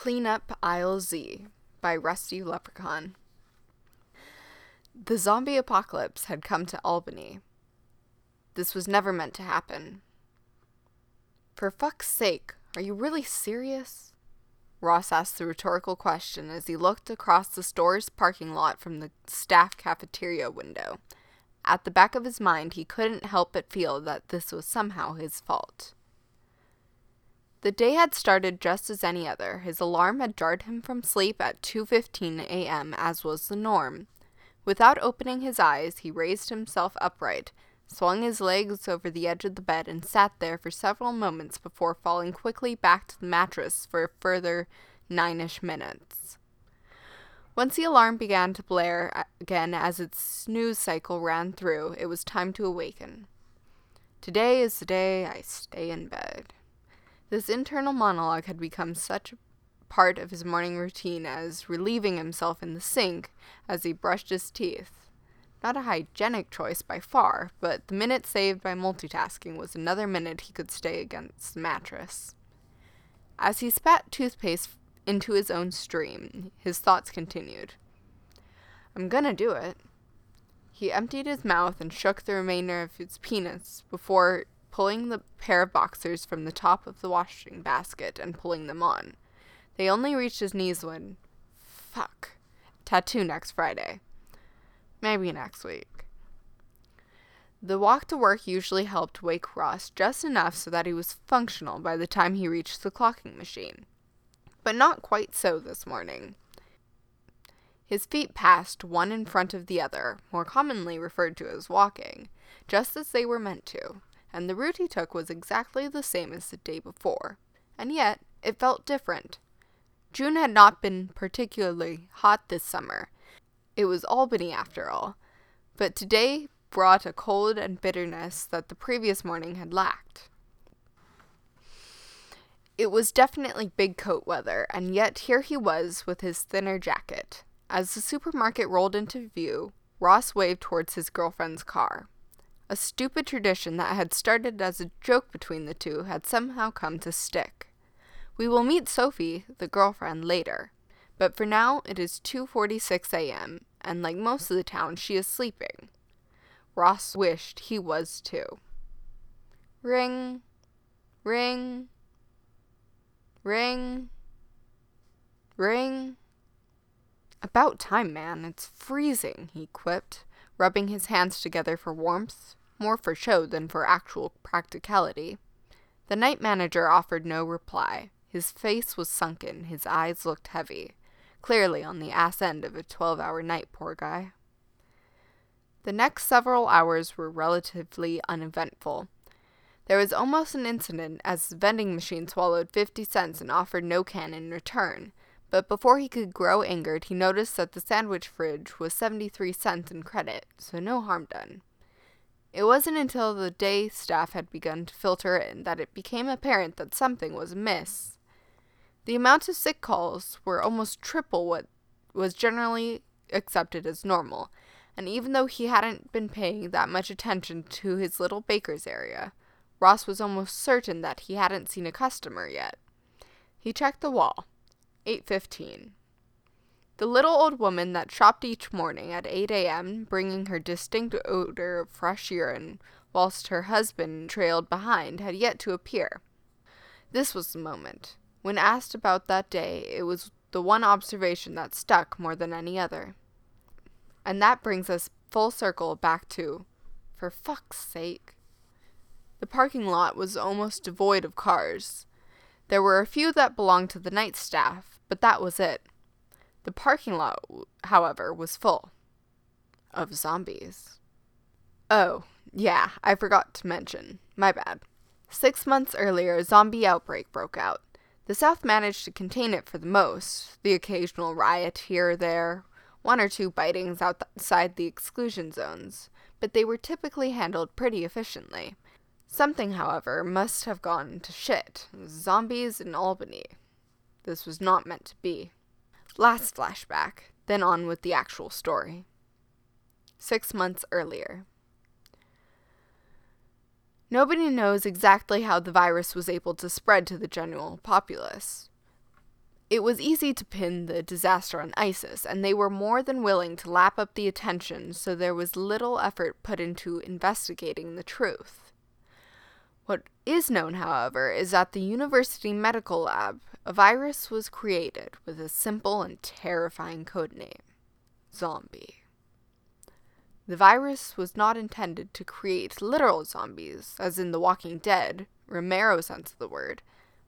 Clean Up Aisle Z by Rusty Leprechaun. The zombie apocalypse had come to Albany. This was never meant to happen. For fuck's sake, are you really serious? Ross asked the rhetorical question as he looked across the store's parking lot from the staff cafeteria window. At the back of his mind, he couldn't help but feel that this was somehow his fault. The day had started just as any other. His alarm had jarred him from sleep at 2:15 a.m. as was the norm. Without opening his eyes, he raised himself upright, swung his legs over the edge of the bed and sat there for several moments before falling quickly back to the mattress for a further 9ish minutes. Once the alarm began to blare again as its snooze cycle ran through, it was time to awaken. Today is the day I stay in bed. This internal monologue had become such a part of his morning routine as relieving himself in the sink as he brushed his teeth. Not a hygienic choice by far, but the minute saved by multitasking was another minute he could stay against the mattress. As he spat toothpaste into his own stream, his thoughts continued. I'm gonna do it. He emptied his mouth and shook the remainder of his peanuts before pulling the pair of boxers from the top of the washing basket and pulling them on. They only reached his knees when. Fuck. Tattoo next Friday. Maybe next week. The walk to work usually helped wake Ross just enough so that he was functional by the time he reached the clocking machine. But not quite so this morning. His feet passed one in front of the other, more commonly referred to as walking, just as they were meant to and the route he took was exactly the same as the day before. And yet, it felt different. June had not been particularly hot this summer. It was Albany, after all. But today brought a cold and bitterness that the previous morning had lacked. It was definitely big coat weather, and yet here he was with his thinner jacket. As the supermarket rolled into view, Ross waved towards his girlfriend's car. A stupid tradition that had started as a joke between the two had somehow come to stick. We will meet Sophie, the girlfriend, later, but for now it is 2:46 a.m., and like most of the town, she is sleeping. Ross wished he was too. Ring, ring, ring, ring. About time, man. It's freezing, he quipped, rubbing his hands together for warmth more for show than for actual practicality. The night manager offered no reply. His face was sunken, his eyes looked heavy. Clearly on the ass end of a 12 hour night, poor guy. The next several hours were relatively uneventful. There was almost an incident as the vending machine swallowed 50 cents and offered no can in return. But before he could grow angered, he noticed that the sandwich fridge was 73 cents in credit, so no harm done. It wasn't until the day staff had begun to filter in that it became apparent that something was amiss. The amount of sick calls were almost triple what was generally accepted as normal, and even though he hadn't been paying that much attention to his little baker's area, Ross was almost certain that he hadn't seen a customer yet. He checked the wall. 8:15. The little old woman that shopped each morning at 8 a.m., bringing her distinct odor of fresh urine, whilst her husband trailed behind, had yet to appear. This was the moment. When asked about that day, it was the one observation that stuck more than any other. And that brings us full circle back to, for fuck's sake. The parking lot was almost devoid of cars. There were a few that belonged to the night staff, but that was it. The parking lot, however, was full of zombies. Oh, yeah, I forgot to mention. My bad. Six months earlier, a zombie outbreak broke out. The South managed to contain it for the most, the occasional riot here or there, one or two bitings outside the exclusion zones, but they were typically handled pretty efficiently. Something, however, must have gone to shit. Zombies in Albany. This was not meant to be. Last flashback, then on with the actual story. Six months earlier. Nobody knows exactly how the virus was able to spread to the general populace. It was easy to pin the disaster on ISIS, and they were more than willing to lap up the attention, so there was little effort put into investigating the truth. What is known, however, is that the University Medical Lab, a virus was created with a simple and terrifying code name zombie. The virus was not intended to create literal zombies, as in The Walking Dead, Romero sense of the word,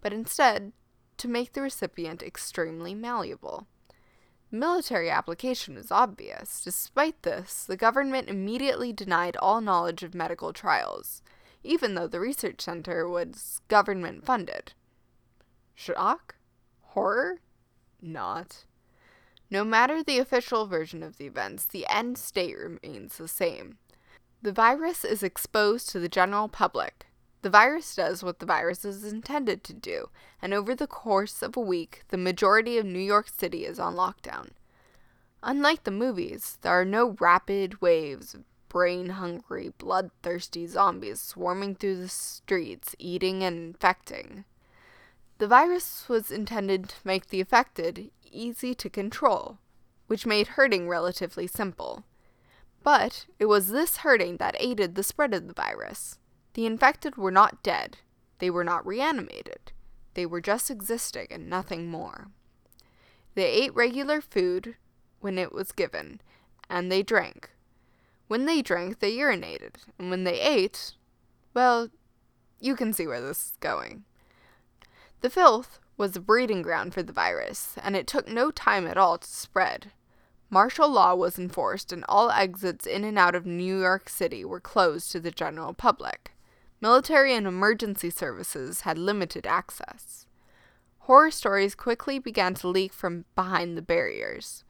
but instead to make the recipient extremely malleable. Military application is obvious. Despite this, the government immediately denied all knowledge of medical trials, even though the research center was government funded. Shock? Horror? Not. No matter the official version of the events, the end state remains the same. The virus is exposed to the general public, the virus does what the virus is intended to do, and over the course of a week, the majority of New York City is on lockdown. Unlike the movies, there are no rapid waves of brain hungry, bloodthirsty zombies swarming through the streets, eating and infecting. The virus was intended to make the affected easy to control, which made herding relatively simple. But it was this herding that aided the spread of the virus. The infected were not dead. They were not reanimated. They were just existing and nothing more. They ate regular food when it was given, and they drank. When they drank, they urinated, and when they ate, well, you can see where this is going. The filth was a breeding ground for the virus, and it took no time at all to spread. Martial law was enforced, and all exits in and out of New York City were closed to the general public. Military and emergency services had limited access. Horror stories quickly began to leak from behind the barriers.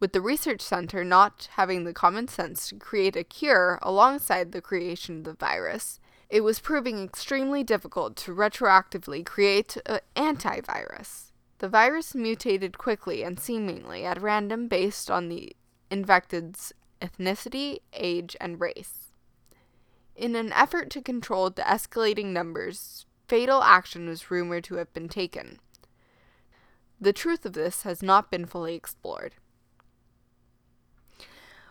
With the research center not having the common sense to create a cure alongside the creation of the virus, it was proving extremely difficult to retroactively create an antivirus. The virus mutated quickly and seemingly at random based on the infected's ethnicity, age, and race. In an effort to control the escalating numbers, fatal action was rumored to have been taken. The truth of this has not been fully explored.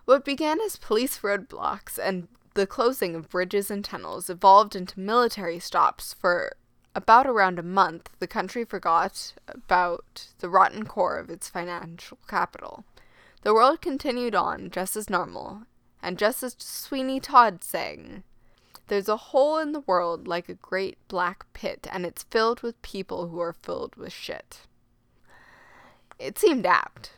What began as police roadblocks and the closing of bridges and tunnels evolved into military stops for about around a month, the country forgot about the rotten core of its financial capital. The world continued on just as normal, and just as Sweeney Todd sang, there's a hole in the world like a great black pit, and it's filled with people who are filled with shit. It seemed apt.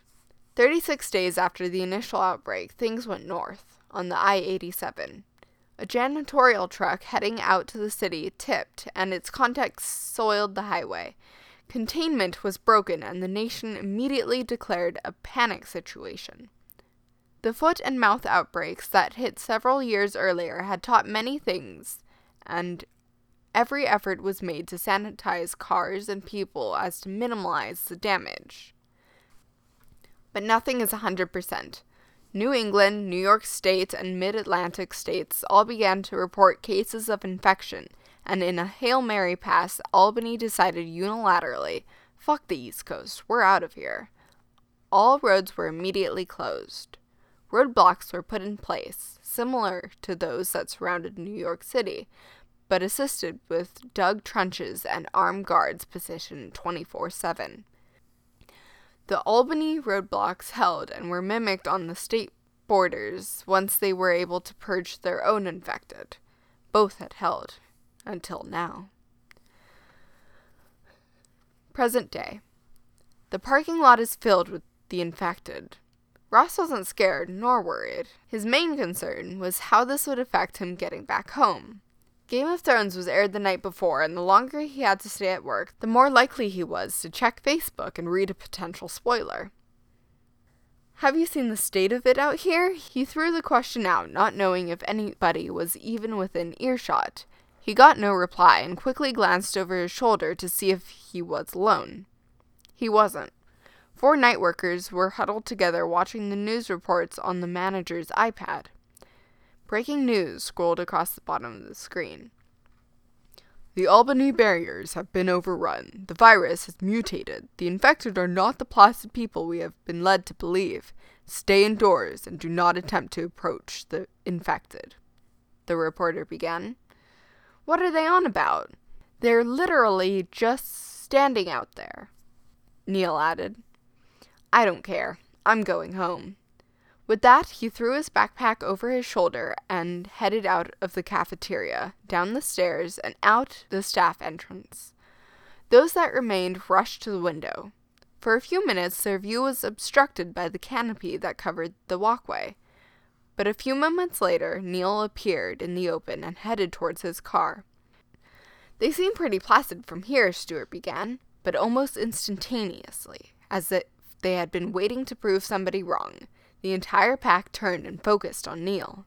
36 days after the initial outbreak, things went north on the I 87. A janitorial truck heading out to the city tipped, and its contents soiled the highway. Containment was broken, and the nation immediately declared a panic situation. The foot and mouth outbreaks that hit several years earlier had taught many things, and every effort was made to sanitize cars and people as to minimize the damage. But nothing is 100%. New England, New York State, and mid Atlantic states all began to report cases of infection, and in a Hail Mary pass, Albany decided unilaterally fuck the East Coast, we're out of here. All roads were immediately closed. Roadblocks were put in place, similar to those that surrounded New York City, but assisted with dug trenches and armed guards positioned 24 7. The Albany roadblocks held and were mimicked on the state borders once they were able to purge their own infected. Both had held until now. Present day. The parking lot is filled with the infected, Ross wasn't scared nor worried. His main concern was how this would affect him getting back home. Game of Thrones was aired the night before, and the longer he had to stay at work, the more likely he was to check Facebook and read a potential spoiler. Have you seen the state of it out here? He threw the question out, not knowing if anybody was even within earshot. He got no reply and quickly glanced over his shoulder to see if he was alone. He wasn't. Four night workers were huddled together watching the news reports on the manager's iPad. Breaking news scrolled across the bottom of the screen. The Albany barriers have been overrun. The virus has mutated. The infected are not the placid people we have been led to believe. Stay indoors and do not attempt to approach the infected. The reporter began. What are they on about? They're literally just standing out there. Neil added. I don't care. I'm going home. With that, he threw his backpack over his shoulder and headed out of the cafeteria, down the stairs, and out the staff entrance. Those that remained rushed to the window. For a few minutes, their view was obstructed by the canopy that covered the walkway. But a few moments later, Neil appeared in the open and headed towards his car. They seem pretty placid from here, Stuart began, but almost instantaneously, as if they had been waiting to prove somebody wrong. The entire pack turned and focused on Neil.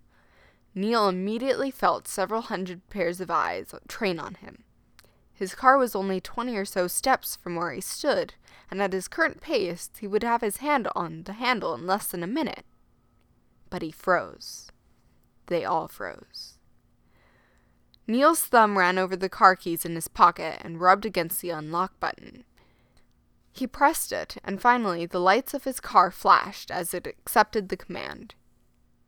Neil immediately felt several hundred pairs of eyes train on him. His car was only twenty or so steps from where he stood, and at his current pace he would have his hand on the handle in less than a minute. But he froze. They all froze. Neil's thumb ran over the car keys in his pocket and rubbed against the unlock button. He pressed it, and finally the lights of his car flashed as it accepted the command.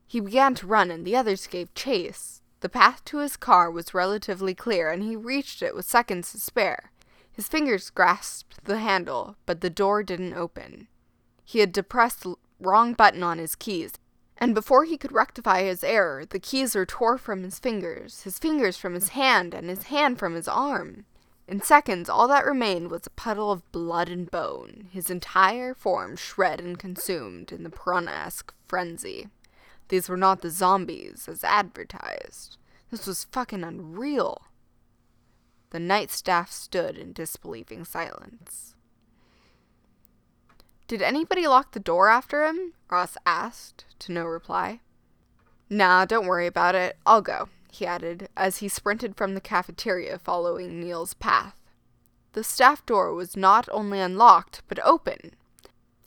He began to run, and the others gave chase. The path to his car was relatively clear, and he reached it with seconds to spare. His fingers grasped the handle, but the door didn't open. He had depressed the wrong button on his keys, and before he could rectify his error, the keys were tore from his fingers, his fingers from his hand, and his hand from his arm. In seconds, all that remained was a puddle of blood and bone, his entire form shred and consumed in the piranha-esque frenzy. These were not the zombies, as advertised. This was fucking unreal. The night staff stood in disbelieving silence. Did anybody lock the door after him? Ross asked, to no reply. Nah, don't worry about it. I'll go he added, as he sprinted from the cafeteria following Neil's path. The staff door was not only unlocked, but open,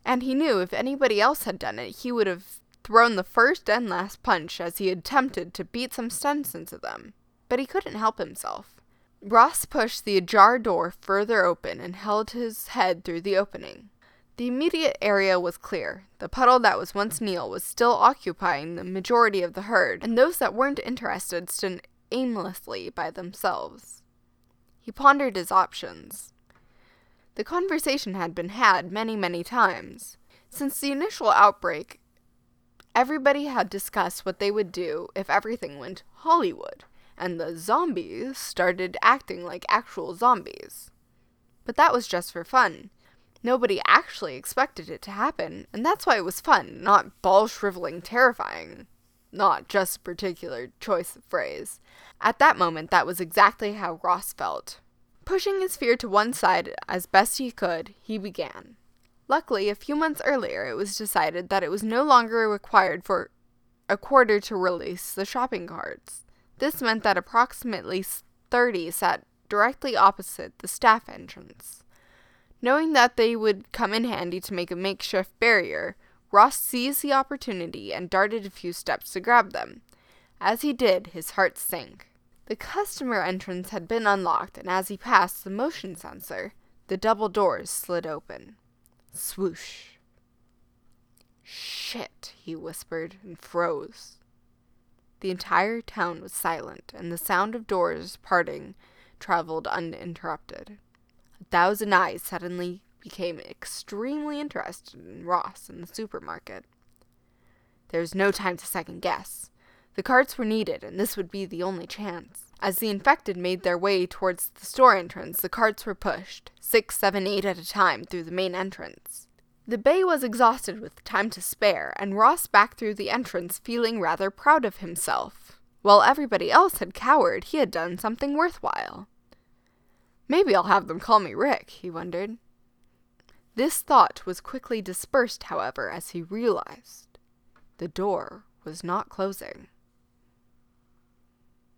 and he knew if anybody else had done it, he would have thrown the first and last punch as he attempted to beat some sense into them. But he couldn't help himself. Ross pushed the ajar door further open and held his head through the opening. The immediate area was clear. The puddle that was once Neil was still occupying the majority of the herd, and those that weren't interested stood aimlessly by themselves. He pondered his options. The conversation had been had many, many times. Since the initial outbreak, everybody had discussed what they would do if everything went Hollywood, and the zombies started acting like actual zombies. But that was just for fun. Nobody actually expected it to happen, and that's why it was fun, not ball shriveling terrifying. Not just a particular choice of phrase. At that moment, that was exactly how Ross felt. Pushing his fear to one side as best he could, he began. Luckily, a few months earlier, it was decided that it was no longer required for a quarter to release the shopping carts. This meant that approximately 30 sat directly opposite the staff entrance. Knowing that they would come in handy to make a makeshift barrier, Ross seized the opportunity and darted a few steps to grab them. As he did, his heart sank. The customer entrance had been unlocked, and as he passed the motion sensor, the double doors slid open. Swoosh. Shit, he whispered and froze. The entire town was silent, and the sound of doors parting traveled uninterrupted. A thousand eyes suddenly became extremely interested in Ross in the supermarket. There was no time to second guess. The carts were needed, and this would be the only chance. As the infected made their way towards the store entrance, the carts were pushed, six, seven, eight at a time, through the main entrance. The bay was exhausted with time to spare, and Ross backed through the entrance feeling rather proud of himself. While everybody else had cowered, he had done something worthwhile. Maybe I'll have them call me Rick, he wondered. This thought was quickly dispersed, however, as he realized the door was not closing.